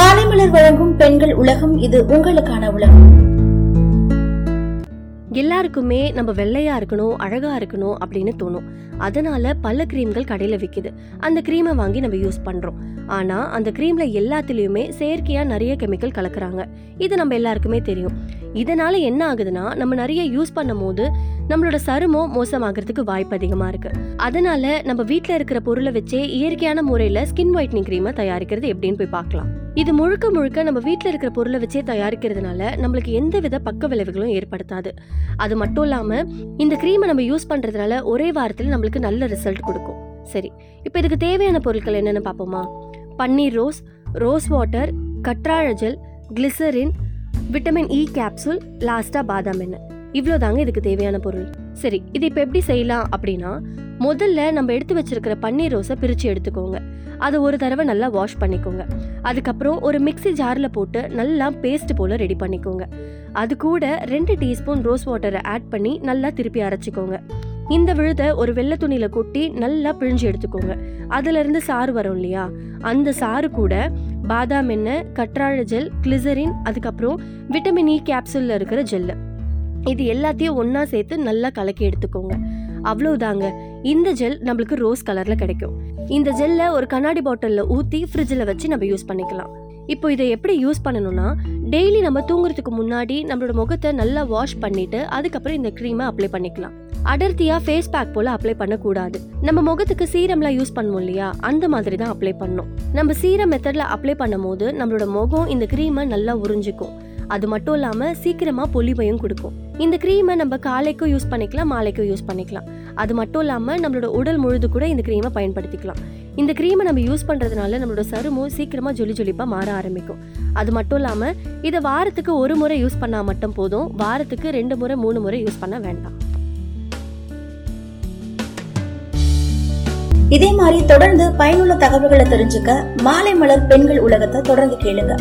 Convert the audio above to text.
மாலைமலர் வழங்கும் பெண்கள் உலகம் இது உங்களுக்கான உலகம். எல்லாருக்குமே நம்ம வெள்ளையா இருக்கணும் அழகா இருக்கணும் அப்படின்னு தோணும். அதனால பல கிரீம்கள் கடையில விக்குது. அந்த க்ரீமை வாங்கி நம்ம யூஸ் பண்றோம். ஆனா அந்த கிரீம்ல எல்லாத்துலயுமே செயற்கையா நிறைய கெமிக்கல் கலக்குறாங்க. இது நம்ம எல்லாருக்குமே தெரியும். இதனால என்ன ஆகுதுன்னா நம்ம நிறைய யூஸ் பண்ணும் போது நம்மளோட சருமம் மோசமாகிறதுக்கு வாய்ப்பு அதிகமா இருக்கு. அதனால நம்ம வீட்டில் இருக்கிற பொருளை வச்சே இயற்கையான முறையில ஸ்கின் ஒயிட்னிங் க்ரீமை தயாரிக்கிறது எப்படின்னு போய் பார்க்கலாம். இது முழுக்க முழுக்க நம்ம வீட்டில் இருக்கிற பொருளை வச்சே தயாரிக்கிறதுனால நம்மளுக்கு எந்த வித பக்க விளைவுகளும் ஏற்படுத்தாது. அது மட்டும் இல்லாமல் இந்த க்ரீமை நம்ம யூஸ் பண்ணுறதுனால ஒரே வாரத்தில் நம்மளுக்கு நல்ல ரிசல்ட் கொடுக்கும். சரி இப்போ இதுக்கு தேவையான பொருட்கள் என்னென்னு பார்ப்போமா? பன்னீர் rose rose water கற்றாழ gel glycerin vitamin E capsule லாஸ்ட்டாக பாதாம் எண்ணெய். இவ்வளோதாங்க இதுக்கு தேவையான பொருள். சரி இது இப்போ எப்படி செய்யலாம் அப்படின்னா முதல்ல நம்ம எடுத்து வச்சிருக்கிற பன்னீர் ரோஸை பிரித்து எடுத்துக்கோங்க. அதை ஒரு தடவை நல்லா வாஷ் பண்ணிக்கோங்க. அதுக்கப்புறம் ஒரு மிக்ஸி ஜாரில் போட்டு நல்லா பேஸ்ட் போல் ரெடி பண்ணிக்கோங்க. அது கூட ரெண்டு டீஸ்பூன் ரோஸ் வாட்டரை ஆட் பண்ணி நல்லா திருப்பி அரைச்சிக்கோங்க. இந்த விழுதை ஒரு வெள்ளை துணியில் கொட்டி நல்லா பிழிஞ்சு எடுத்துக்கோங்க. அதுலேருந்து சாறு வரும் இல்லையா? அந்த சாறு கூட பாதாம் எண்ணெய் கற்றாழை ஜெல் கிளிசரின் அதுக்கப்புறம் விட்டமின் இ கேப்சூலில் இருக்கிற ஜெல்லு இது எல்லாத்தையும் ஒன்றா சேர்த்து நல்லா கலக்கி எடுத்துக்கோங்க. அவ்வளவுதாங்க. இந்த ஜெல் நம்மளுக்கு ரோஸ் கலர்ல கிடைக்கும். இந்த ஜெல்லை ஒரு கண்ணாடி பாட்டில்ல ஊத்தி ஃப்ரிட்ஜில் வச்சு நம்ம யூஸ் பண்ணிக்கலாம். இப்போ இதை எப்படி யூஸ் பண்ணணும்னா டெய்லி நம்ம தூங்குறதுக்கு முன்னாடி நம்மளோட முகத்தை நல்லா வாஷ் பண்ணிட்டு அதுக்கப்புறம் இந்த க்ரீமை அப்ளை பண்ணிக்கலாம். அடர்த்தியா ஃபேஸ் பேக் போல அப்ளை பண்ணக்கூடாது. நம்ம முகத்துக்கு சீரம்லாம் யூஸ் பண்ணுவோம் இல்லையா? அந்த மாதிரி தான் அப்ளை பண்ணும். நம்ம சீரம் மெத்தட்ல அப்ளை பண்ணும்போது நம்மளோட முகம் இந்த க்ரீமை நல்லா உறிஞ்சிக்கும். அது மட்டும் இல்லாம சீக்கிரமா பொலிவையும் கொடுக்கும். இந்த க்ரீமை நம்ம காலைக்கும் யூஸ் பண்ணிக்கலாம் மாலைக்கும் யூஸ் பண்ணிக்கலாம். அது மட்டும் இல்லாமல் நம்மளோட உடல் முழுது கூட இந்த க்ரீமை பயன்படுத்திக்கலாம். இந்த க்ரீமை நம்ம யூஸ் பண்ணுறதுனால நம்மளோட சருமம் சீக்கிரமாக ஜொலி ஜொலிப்பாக மாற ஆரம்பிக்கும். அது மட்டும் இல்லாமல் இதை வாரத்துக்கு ஒரு முறை யூஸ் பண்ணால் மட்டும் போதும். வாரத்துக்கு ரெண்டு முறை மூணு முறை யூஸ் பண்ண வேண்டாம். இதே மாதிரி தொடர்ந்து பயனுள்ள தகவல்களை தெரிஞ்சுக்க மாலை மலர் பெண்கள் உலகத்தை தொடர்ந்து கேளுங்க.